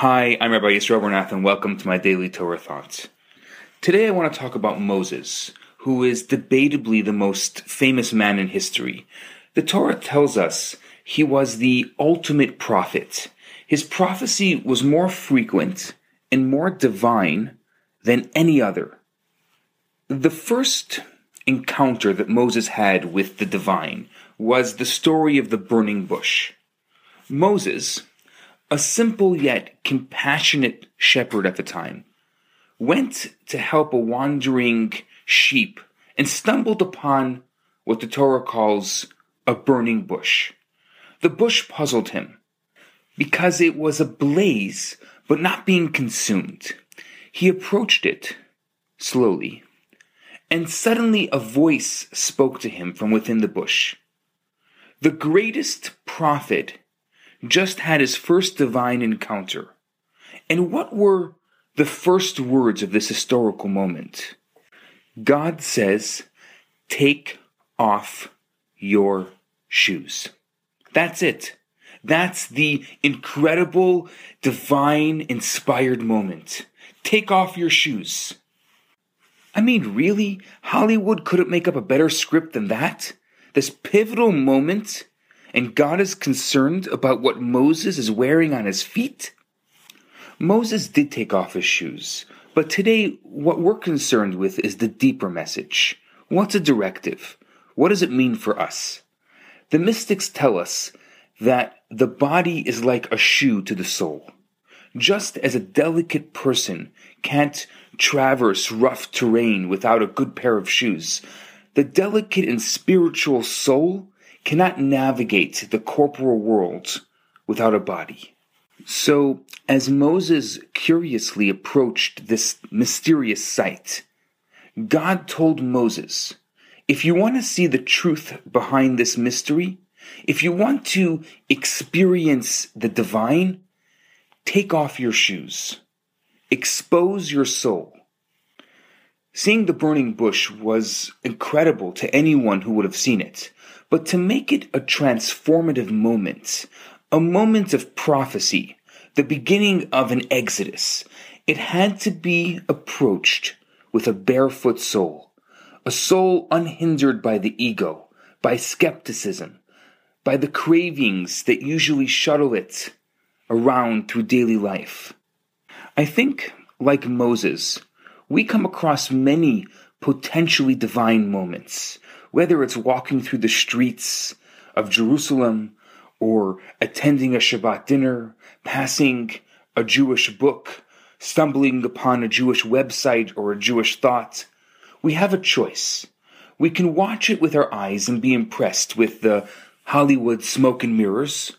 Hi, I'm Rabbi Yisrael Bernath, and welcome to my daily Torah thoughts. Today I want to talk about Moses, who is debatably the most famous man in history. The Torah tells us he was the ultimate prophet. His prophecy was more frequent and more divine than any other. The first encounter that Moses had with the divine was the story of the burning bush. Moses, a simple yet compassionate shepherd at the time, went to help a wandering sheep and stumbled upon what the Torah calls a burning bush. The bush puzzled him because it was ablaze but not being consumed. He approached it slowly, and suddenly a voice spoke to him from within the bush. The greatest prophet just had his first divine encounter. And what were the first words of this historical moment? God says, Take off your shoes. That's it. That's the incredible, divine, inspired moment. Take off your shoes. I mean, really? Hollywood couldn't make up a better script than that? This pivotal moment and God is concerned about what Moses is wearing on his feet? Moses did take off his shoes, but today what we're concerned with is the deeper message. What's a directive? What does it mean for us? The mystics tell us that the body is like a shoe to the soul. Just as a delicate person can't traverse rough terrain without a good pair of shoes, the delicate and spiritual soul cannot navigate the corporal world without a body. So, as Moses curiously approached this mysterious sight, God told Moses, if you want to see the truth behind this mystery, if you want to experience the divine, take off your shoes, expose your soul. Seeing the burning bush was incredible to anyone who would have seen it. But to make it a transformative moment, a moment of prophecy, the beginning of an exodus, it had to be approached with a barefoot soul, a soul unhindered by the ego, by skepticism, by the cravings that usually shuttle it around through daily life. I think, like Moses, we come across many potentially divine moments whether it's walking through the streets of Jerusalem or attending a Shabbat dinner, passing a Jewish book, stumbling upon a Jewish website or a Jewish thought, we have a choice. We can watch it with our eyes and be impressed with the Hollywood smoke and mirrors,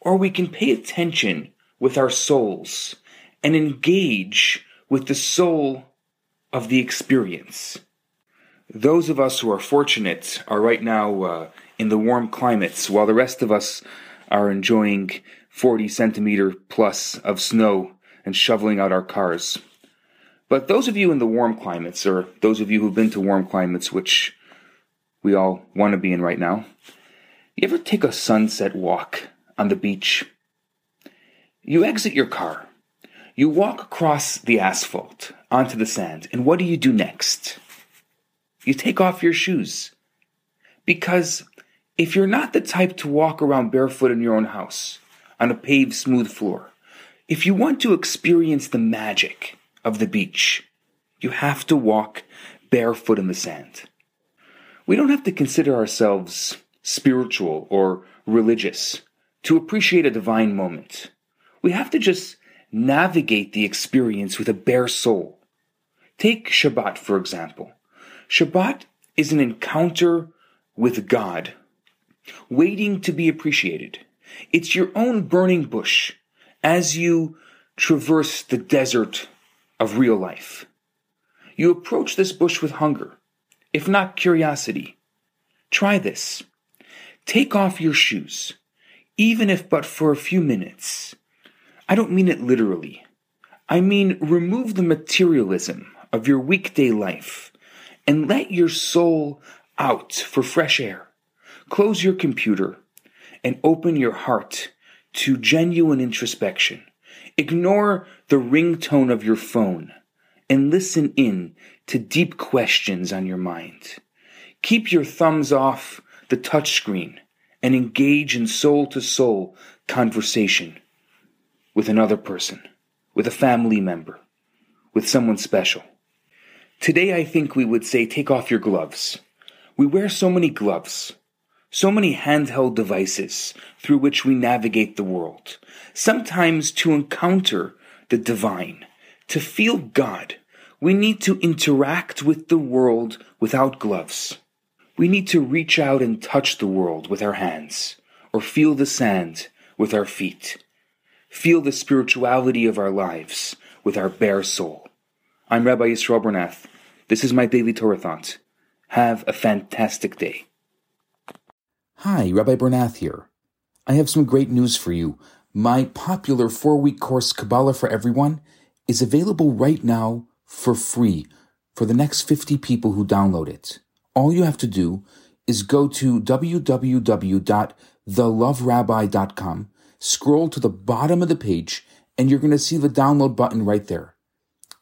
or we can pay attention with our souls and engage with the soul of the experience. Those of us who are fortunate are right now uh, in the warm climates, while the rest of us are enjoying 40 centimeter plus of snow and shoveling out our cars. But those of you in the warm climates, or those of you who've been to warm climates, which we all want to be in right now, you ever take a sunset walk on the beach? You exit your car, you walk across the asphalt onto the sand, and what do you do next? You take off your shoes. Because if you're not the type to walk around barefoot in your own house, on a paved smooth floor, if you want to experience the magic of the beach, you have to walk barefoot in the sand. We don't have to consider ourselves spiritual or religious to appreciate a divine moment. We have to just navigate the experience with a bare soul. Take Shabbat, for example. Shabbat is an encounter with God, waiting to be appreciated. It's your own burning bush as you traverse the desert of real life. You approach this bush with hunger, if not curiosity. Try this. Take off your shoes, even if but for a few minutes. I don't mean it literally. I mean remove the materialism of your weekday life and let your soul out for fresh air. Close your computer and open your heart to genuine introspection. Ignore the ringtone of your phone and listen in to deep questions on your mind. Keep your thumbs off the touchscreen and engage in soul to soul conversation with another person, with a family member, with someone special. Today, I think we would say take off your gloves. We wear so many gloves, so many handheld devices through which we navigate the world, sometimes to encounter the divine, to feel God. We need to interact with the world without gloves. We need to reach out and touch the world with our hands, or feel the sand with our feet. Feel the spirituality of our lives with our bare soul. I'm Rabbi Yisrael Bernath. This is my daily Torah thought. Have a fantastic day. Hi, Rabbi Bernath here. I have some great news for you. My popular four week course, Kabbalah for Everyone, is available right now for free for the next 50 people who download it all you have to do is go to www.theloverabbi.com, scroll to the bottom of the page, and you're going to see the download button right there.